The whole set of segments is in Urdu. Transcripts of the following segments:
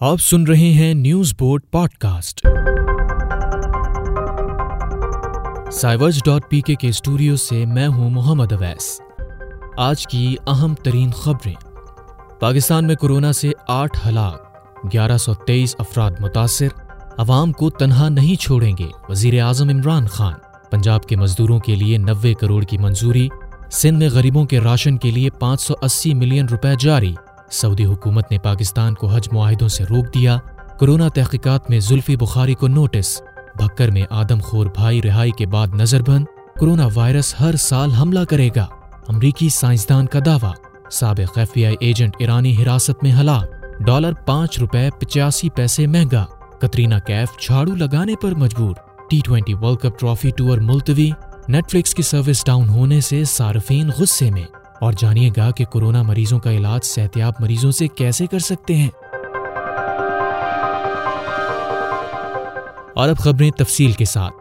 آپ سن رہے ہیں نیوز بورڈ پاڈ کاسٹ سائیورز ڈاٹ پی کے کے اسٹوڈیو سے میں ہوں محمد اویس۔ آج کی اہم ترین خبریں۔ پاکستان میں کورونا سے آٹھ ہلاک، گیارہ سو تیئیس افراد متاثر۔ عوام کو تنہا نہیں چھوڑیں گے۔ وزیر اعظم عمران خان۔ پنجاب کے مزدوروں کے لیے نوے کروڑ کی منظوری۔ سندھ میں غریبوں کے راشن کے لیے پانچ سو اسی ملین روپے جاری۔ سعودی حکومت نے پاکستان کو حج معاہدوں سے روک دیا۔ کورونا تحقیقات میں زلفی بخاری کو نوٹس۔ بھکر میں آدم خور بھائی رہائی کے بعد نظر بند۔ کورونا وائرس ہر سال حملہ کرے گا۔ امریکی سائنسدان کا دعویٰ۔ سابق ایف بی آئی ایجنٹ ایرانی حراست میں ہلاک۔ ڈالر پانچ روپے پچاسی پیسے مہنگا۔ کترینا کیف چھاڑو لگانے پر مجبور۔ T twenty world cup trophy tour ملتوی۔ نیٹ فلکس کی سروس ڈاؤن ہونے سے صارفین غصے میں۔ اور جانیے گا کہ کورونا مریضوں کا علاج صحتیاب مریضوں سے کیسے کر سکتے ہیں۔ اور اب خبریں تفصیل کے ساتھ۔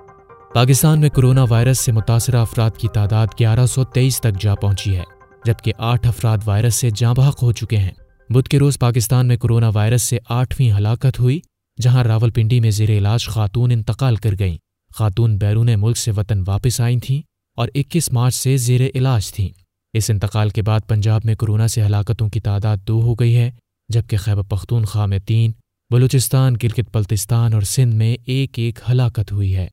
پاکستان میں کورونا وائرس سے متاثرہ افراد کی تعداد گیارہ سو تیئیس تک جا پہنچی ہے، جبکہ آٹھ افراد وائرس سے جاں بحق ہو چکے ہیں۔ بدھ کے روز پاکستان میں کورونا وائرس سے آٹھویں ہلاکت ہوئی، جہاں راول پنڈی میں زیر علاج خاتون انتقال کر گئیں۔ خاتون بیرون ملک سے وطن واپس آئی تھیں اور اکیس مارچ سے زیر علاج تھیں۔ اس انتقال کے بعد پنجاب میں کورونا سے ہلاکتوں کی تعداد دو ہو گئی ہے، جبکہ خیبر پختونخوا میں تین، بلوچستان گلگت بلتستان اور سندھ میں ایک ایک ہلاکت ہوئی ہے۔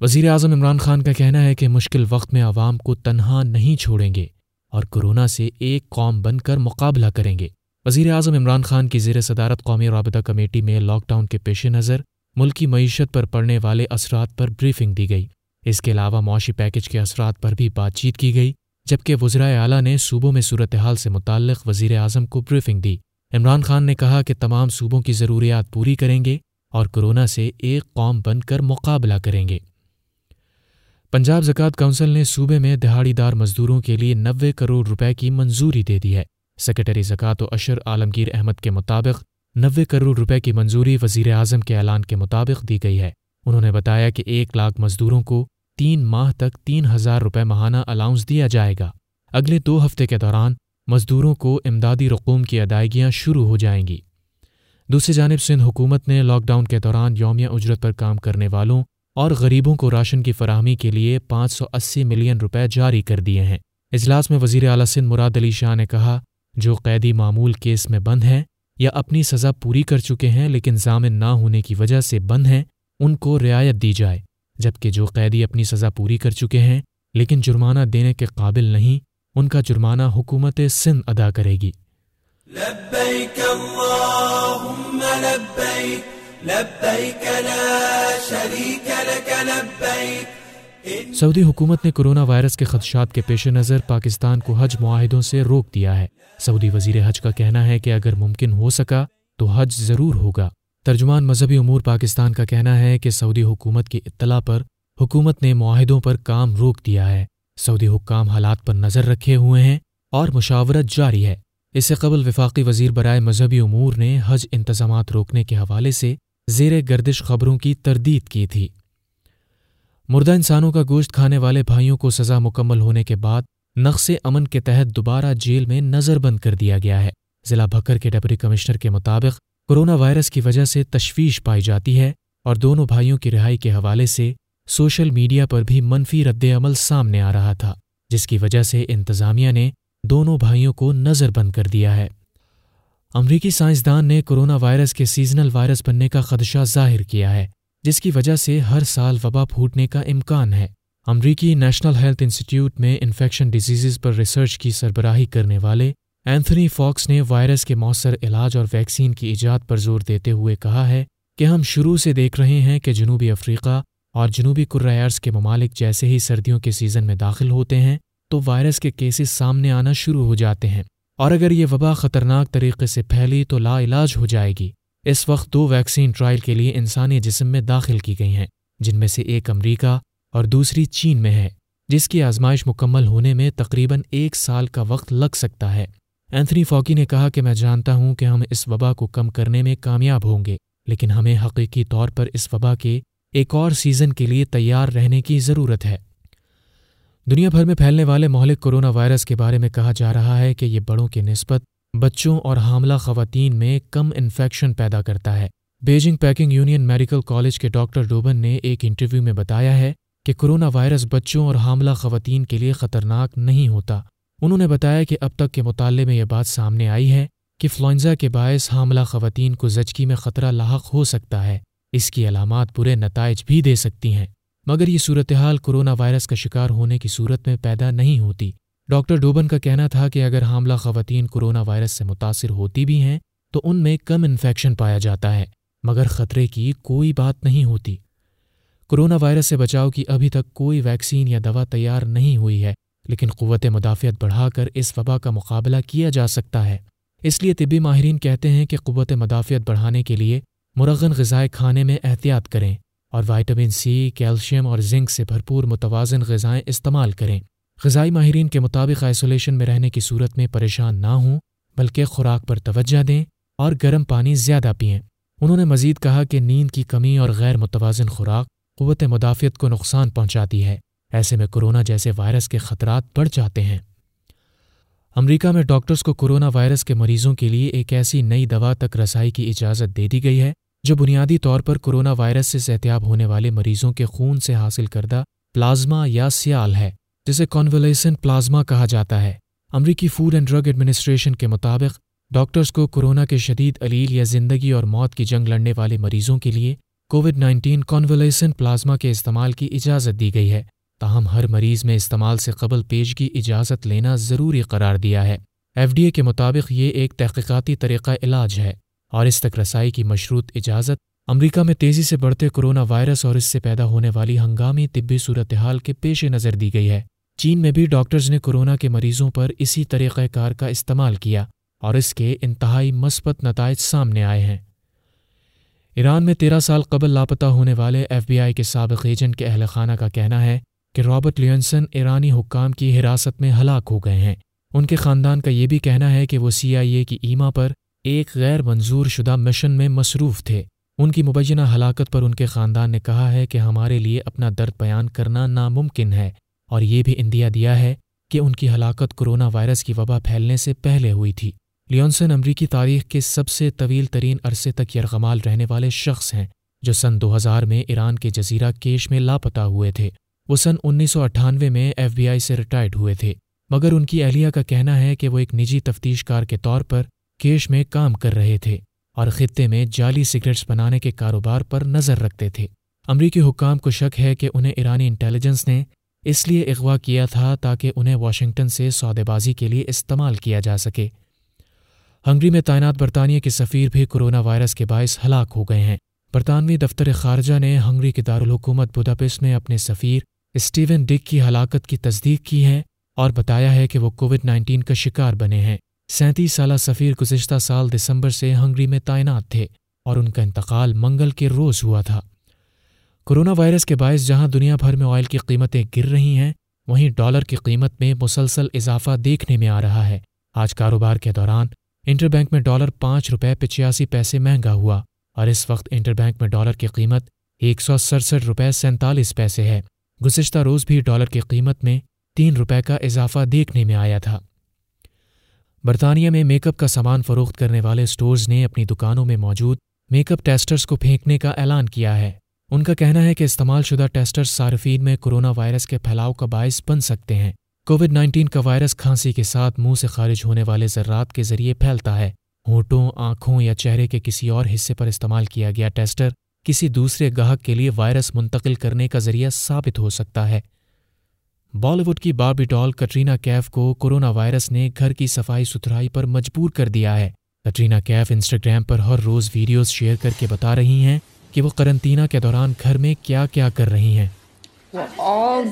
وزیر اعظم عمران خان کا کہنا ہے کہ مشکل وقت میں عوام کو تنہا نہیں چھوڑیں گے اور کورونا سے ایک قوم بن کر مقابلہ کریں گے۔ وزیر اعظم عمران خان کی زیر صدارت قومی رابطہ کمیٹی میں لاک ڈاؤن کے پیش نظر ملکی معیشت پر پڑنے والے اثرات پر بریفنگ دی گئی۔ اس کے علاوہ معاشی پیکج کے اثرات پر بھی بات چیت کی گئی۔ جبکہ وزرائے اعلیٰ نے صوبوں میں صورتحال سے متعلق وزیر اعظم کو بریفنگ دی۔ عمران خان نے کہا کہ تمام صوبوں کی ضروریات پوری کریں گے اور کورونا سے ایک قوم بن کر مقابلہ کریں گے۔ پنجاب زکوٰۃ کونسل نے صوبے میں دہاڑی دار مزدوروں کے لیے نوے کروڑ روپے کی منظوری دے دی ہے۔ سیکرٹری زکوٰۃ و اشر عالمگیر احمد کے مطابق نوے کروڑ روپے کی منظوری وزیر اعظم کے اعلان کے مطابق دی گئی ہے۔ انہوں نے بتایا کہ ایک لاکھ مزدوروں کو تین ماہ تک تین ہزار روپے ماہانہ الاؤنس دیا جائے گا۔ اگلے دو ہفتے کے دوران مزدوروں کو امدادی رقوم کی ادائیگیاں شروع ہو جائیں گی۔ دوسری جانب سندھ حکومت نے لاک ڈاؤن کے دوران یومیہ اجرت پر کام کرنے والوں اور غریبوں کو راشن کی فراہمی کے لیے پانچ سو اسی ملین روپے جاری کر دیے ہیں۔ اجلاس میں وزیر اعلی سندھ مراد علی شاہ نے کہا، جو قیدی معمول کیس میں بند ہیں یا اپنی سزا پوری کر چکے ہیں لیکن ضامن نہ ہونے کی وجہ سے بند ہیں، ان کو رعایت دی جائے۔ جبکہ جو قیدی اپنی سزا پوری کر چکے ہیں لیکن جرمانہ دینے کے قابل نہیں ان کا جرمانہ حکومت سندھ ادا کرے گی۔ لبیک اللہم لبیک لبیک لا شریک لک لبیک۔ سعودی حکومت نے کورونا وائرس کے خدشات کے پیش نظر پاکستان کو حج معاہدوں سے روک دیا ہے۔ سعودی وزیر حج کا کہنا ہے کہ اگر ممکن ہو سکا تو حج ضرور ہوگا۔ ترجمان مذہبی امور پاکستان کا کہنا ہے کہ سعودی حکومت کی اطلاع پر حکومت نے معاہدوں پر کام روک دیا ہے۔ سعودی حکام حالات پر نظر رکھے ہوئے ہیں اور مشاورت جاری ہے۔ اس سے قبل وفاقی وزیر برائے مذہبی امور نے حج انتظامات روکنے کے حوالے سے زیر گردش خبروں کی تردید کی تھی۔ مردہ انسانوں کا گوشت کھانے والے بھائیوں کو سزا مکمل ہونے کے بعد نقص امن کے تحت دوبارہ جیل میں نظر بند کر دیا گیا ہے۔ ضلع بھکر کے ڈپٹی کمشنر کے مطابق کورونا وائرس کی وجہ سے تشویش پائی جاتی ہے اور دونوں بھائیوں کی رہائی کے حوالے سے سوشل میڈیا پر بھی منفی رد عمل سامنے آ رہا تھا، جس کی وجہ سے انتظامیہ نے دونوں بھائیوں کو نظر بند کر دیا ہے۔ امریکی سائنسدان نے کورونا وائرس کے سیزنل وائرس بننے کا خدشہ ظاہر کیا ہے، جس کی وجہ سے ہر سال وبا پھوٹنے کا امکان ہے۔ امریکی نیشنل ہیلتھ انسٹیٹیوٹ میں انفیکشن ڈیزیزز پر ریسرچ کی سربراہی کرنے والے اینتھنی فاکس نے وائرس کے مؤثر علاج اور ویکسین کی ایجاد پر زور دیتے ہوئے کہا ہے کہ ہم شروع سے دیکھ رہے ہیں کہ جنوبی افریقہ اور جنوبی کرائرس کے ممالک جیسے ہی سردیوں کے سیزن میں داخل ہوتے ہیں تو وائرس کے کیسز سامنے آنا شروع ہو جاتے ہیں۔ اور اگر یہ وبا خطرناک طریقے سے پھیلی تو لا علاج ہو جائے گی۔ اس وقت دو ویکسین ٹرائل کے لیے انسانی جسم میں داخل کی گئی ہیں، جن میں سے ایک امریکہ اور دوسری چین میں ہے، جس کی آزمائش مکمل ہونے میں تقریباً ایک سال کا وقت لگ سکتا ہے۔ اینتھنی فوکی نے کہا کہ میں جانتا ہوں کہ ہم اس وبا کو کم کرنے میں کامیاب ہوں گے، لیکن ہمیں حقیقی طور پر اس وبا کے ایک اور سیزن کے لیے تیار رہنے کی ضرورت ہے۔ دنیا بھر میں پھیلنے والے مہلک کورونا وائرس کے بارے میں کہا جا رہا ہے کہ یہ بڑوں کی نسبت بچوں اور حاملہ خواتین میں کم انفیکشن پیدا کرتا ہے۔ Beijing Peking Union Medical College کے ڈاکٹر ڈوبن نے ایک انٹرویو میں بتایا ہے کہ کرونا وائرس بچوں اور حاملہ خواتین کے لیے خطرناک نہیں ہوتا۔ انہوں نے بتایا کہ اب تک کے مطالعے میں یہ بات سامنے آئی ہے کہ فلوئنزا کے باعث حاملہ خواتین کو زچگی میں خطرہ لاحق ہو سکتا ہے۔ اس کی علامات برے نتائج بھی دے سکتی ہیں۔ مگر یہ صورتحال کرونا وائرس کا شکار ہونے کی صورت میں پیدا نہیں ہوتی۔ ڈاکٹر ڈوبن کا کہنا تھا کہ اگر حاملہ خواتین کرونا وائرس سے متاثر ہوتی بھی ہیں تو ان میں کم انفیکشن پایا جاتا ہے۔ مگر خطرے کی کوئی بات نہیں ہوتی۔ کرونا وائرس سے بچاؤ کی ابھی تک کوئی ویکسین یا دوا تیار نہیں ہوئی ہے۔ لیکن قوت مدافعت بڑھا کر اس وبا کا مقابلہ کیا جا سکتا ہے۔ اس لیے طبی ماہرین کہتے ہیں کہ قوت مدافعت بڑھانے کے لیے مرغن غذائیں کھانے میں احتیاط کریں اور وائٹامن سی، کیلشیم اور زنک سے بھرپور متوازن غذائیں استعمال کریں۔ غذائی ماہرین کے مطابق آئسولیشن میں رہنے کی صورت میں پریشان نہ ہوں، بلکہ خوراک پر توجہ دیں اور گرم پانی زیادہ پئیں۔ انہوں نے مزید کہا کہ نیند کی کمی اور غیر متوازن خوراک قوت مدافعت کو نقصان پہنچاتی ہے۔ ایسے میں کرونا جیسے وائرس کے خطرات بڑھ جاتے ہیں۔ امریکہ میں ڈاکٹرز کو کرونا وائرس کے مریضوں کے لیے ایک ایسی نئی دوا تک رسائی کی اجازت دے دی گئی ہے، جو بنیادی طور پر کرونا وائرس سے صحتیاب ہونے والے مریضوں کے خون سے حاصل کردہ پلازما یا سیال ہے، جسے کانولیسن پلازما کہا جاتا ہے۔ امریکی فوڈ اینڈ ڈرگ ایڈمنسٹریشن کے مطابق، ڈاکٹرز کو کورونا کے شدید علیل یا زندگی اور موت کی جنگ لڑنے والے مریضوں کے لیے کووڈ نائنٹین کانولیسن پلازما کے استعمال کی اجازت دی گئی ہے۔ تاہم ہر مریض میں استعمال سے قبل پیش کی اجازت لینا ضروری قرار دیا ہے۔ ایف ڈی اے کے مطابق یہ ایک تحقیقاتی طریقہ علاج ہے اور اس تک رسائی کی مشروط اجازت امریکہ میں تیزی سے بڑھتے کرونا وائرس اور اس سے پیدا ہونے والی ہنگامی طبی صورتحال کے پیش نظر دی گئی ہے۔ چین میں بھی ڈاکٹرز نے کورونا کے مریضوں پر اسی طریقہ کار کا استعمال کیا اور اس کے انتہائی مثبت نتائج سامنے آئے ہیں۔ ایران میں تیرہ سال قبل لاپتہ ہونے والے ایف بی آئی کے سابق ایجنٹ کے اہل خانہ کا کہنا ہے کہ رابرٹ لیونسن ایرانی حکام کی حراست میں ہلاک ہو گئے ہیں۔ ان کے خاندان کا یہ بھی کہنا ہے کہ وہ سی آئی اے کی ایما پر ایک غیر منظور شدہ مشن میں مصروف تھے۔ ان کی مبینہ ہلاکت پر ان کے خاندان نے کہا ہے کہ ہمارے لیے اپنا درد بیان کرنا ناممکن ہے۔ اور یہ بھی اندیا دیا ہے کہ ان کی ہلاکت کرونا وائرس کی وبا پھیلنے سے پہلے ہوئی تھی۔ لیونسن امریکی تاریخ کے سب سے طویل ترین عرصے تک یرغمال رہنے والے شخص ہیں جو سن دو ہزار میں ایران کے جزیرہ کیش میں لاپتہ ہوئے تھے۔ وہ سن انیس سو اٹھانوے میں ایف بی آئی سے ریٹائرڈ ہوئے تھے، مگر ان کی اہلیہ کا کہنا ہے کہ وہ ایک نجی تفتیش کار کے طور پر کیش میں کام کر رہے تھے اور خطے میں جعلی سگریٹس بنانے کے کاروبار پر نظر رکھتے تھے۔ امریکی حکام کو شک ہے کہ انہیں ایرانی انٹیلیجنس نے اس لیے اغوا کیا تھا تاکہ انہیں واشنگٹن سے سودے بازی کے لیے استعمال کیا جا سکے۔ ہنگری میں تعینات برطانیہ کے سفیر بھی کرونا وائرس کے باعث ہلاک ہو گئے ہیں۔ برطانوی دفتر خارجہ نے ہنگری کے دارالحکومت بداپس میں اپنے سفیر اسٹیون ڈک کی ہلاکت کی تصدیق کی ہے اور بتایا ہے کہ وہ کووڈ نائنٹین کا شکار بنے ہیں۔ سینتیس سالہ سفیر گزشتہ سال دسمبر سے ہنگری میں تعینات تھے اور ان کا انتقال منگل کے روز ہوا تھا۔ کورونا وائرس کے باعث جہاں دنیا بھر میں آئل کی قیمتیں گر رہی ہیں، وہیں ڈالر کی قیمت میں مسلسل اضافہ دیکھنے میں آ رہا ہے۔ آج کاروبار کے دوران انٹر بینک میں ڈالر پانچ روپے پچاسی پیسے مہنگا ہوا اور اس وقت انٹر بینک میں ڈالر کی قیمت ایک سو سڑسٹھ روپے سینتالیس پیسے ہے۔ گزشتہ روز بھی ڈالر کی قیمت میں تین روپے کا اضافہ دیکھنے میں آیا تھا۔ برطانیہ میں میک اپ کا سامان فروخت کرنے والے اسٹورز نے اپنی دکانوں میں موجود میک اپ ٹیسٹرز کو پھینکنے کا اعلان کیا ہے۔ ان کا کہنا ہے کہ استعمال شدہ ٹیسٹرز صارفین میں کورونا وائرس کے پھیلاؤ کا باعث بن سکتے ہیں۔ کووڈ نائنٹین کا وائرس کھانسی کے ساتھ منہ سے خارج ہونے والے ذرات کے ذریعے پھیلتا ہے۔ ہونٹوں، آنکھوں یا چہرے کے کسی اور حصے پر استعمال کیا گیا ٹیسٹر کسی دوسرے گاہک کے لیے وائرس منتقل کرنے کا ذریعہ ثابت ہو سکتا ہے۔ بالی ووڈ کی باربی ڈال کٹرینا کیف کو کورونا وائرس نے گھر کی صفائی ستھرائی پر مجبور کر دیا ہے۔ کٹرینا کیف انسٹاگرام پر ہر روز ویڈیوز شیئر کر کے بتا رہی ہیں کہ وہ قرنطینہ کے دوران گھر میں کیا کیا کر رہی ہیں۔ Um,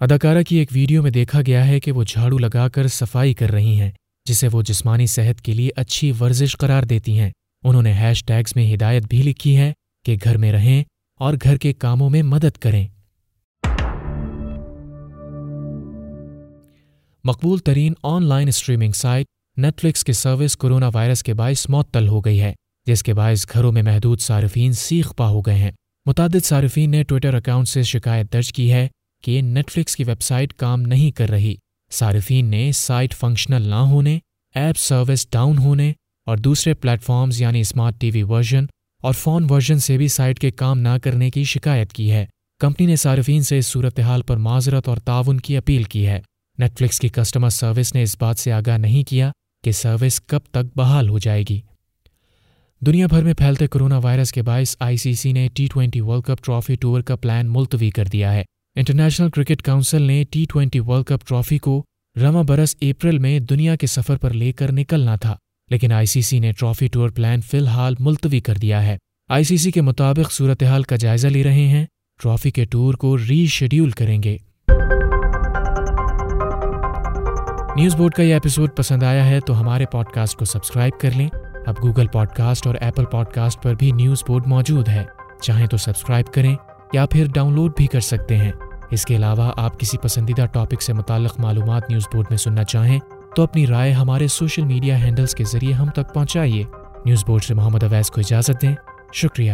اداکارہ کی ایک ویڈیو میں دیکھا گیا ہے کہ وہ جھاڑو لگا کر صفائی کر رہی ہیں، جسے وہ جسمانی صحت کے لیے اچھی ورزش قرار دیتی ہیں۔ انہوں نے ہیش ٹیگز میں ہدایت بھی لکھی ہے کہ گھر میں رہیں اور گھر کے کاموں میں مدد کریں۔ مقبول ترین online streaming site Netflix کی سروس کورونا وائرس کے باعث معطل ہو گئی ہے، جس کے باعث گھروں میں محدود صارفین سیخ پا ہو گئے ہیں۔ متعدد صارفین نے ٹویٹر اکاؤنٹ سے شکایت درج کی ہے کہ نیٹ فلکس کی ویب سائٹ کام نہیں کر رہی۔ صارفین نے سائٹ فنکشنل نہ ہونے، ایپ سروس ڈاؤن ہونے اور دوسرے پلیٹ فارمز یعنی اسمارٹ ٹی وی ورژن اور فون ورژن سے بھی سائٹ کے کام نہ کرنے کی شکایت کی ہے۔ کمپنی نے صارفین سے اس صورتحال پر معذرت اور تعاون کی اپیل کی ہے۔ نیٹ فلکس کی کسٹمر سروس نے اس بات سے آگاہ نہیں کیا کہ سروس کب تک بحال ہو جائے گی۔ دنیا بھر میں پھیلتے کرونا وائرس کے باعث آئی سی سی نے T twenty World Cup trophy tour کا پلان ملتوی کر دیا ہے۔ انٹرنیشنل کرکٹ کونسل نے T twenty World Cup trophy کو رواں برس اپریل میں دنیا کے سفر پر لے کر نکلنا تھا، لیکن آئی سی سی نے ٹرافی ٹور پلان فی الحال ملتوی کر دیا ہے۔ آئی سی سی کے مطابق صورتحال کا جائزہ لے رہے ہیں، ٹرافی کے ٹور کو ری شیڈیول کریں گے۔ نیوز بورڈ کا یہ ایپیسوڈ پسند آیا ہے تو ہمارے پوڈ کاسٹ کو سبسکرائب کر لیں۔ اب گوگل پوڈ کاسٹ اور ایپل پوڈ کاسٹ پر بھی نیوز بورڈ موجود ہے۔ چاہیں تو سبسکرائب کریں یا پھر ڈاؤن لوڈ بھی کر سکتے ہیں۔ اس کے علاوہ آپ کسی پسندیدہ ٹاپک سے متعلق معلومات نیوز بورڈ میں سننا چاہیں تو اپنی رائے ہمارے سوشل میڈیا ہینڈلز کے ذریعے ہم تک پہنچائیے۔ نیوز بورڈ سے محمد اویس کو اجازت دیں۔ شکریہ۔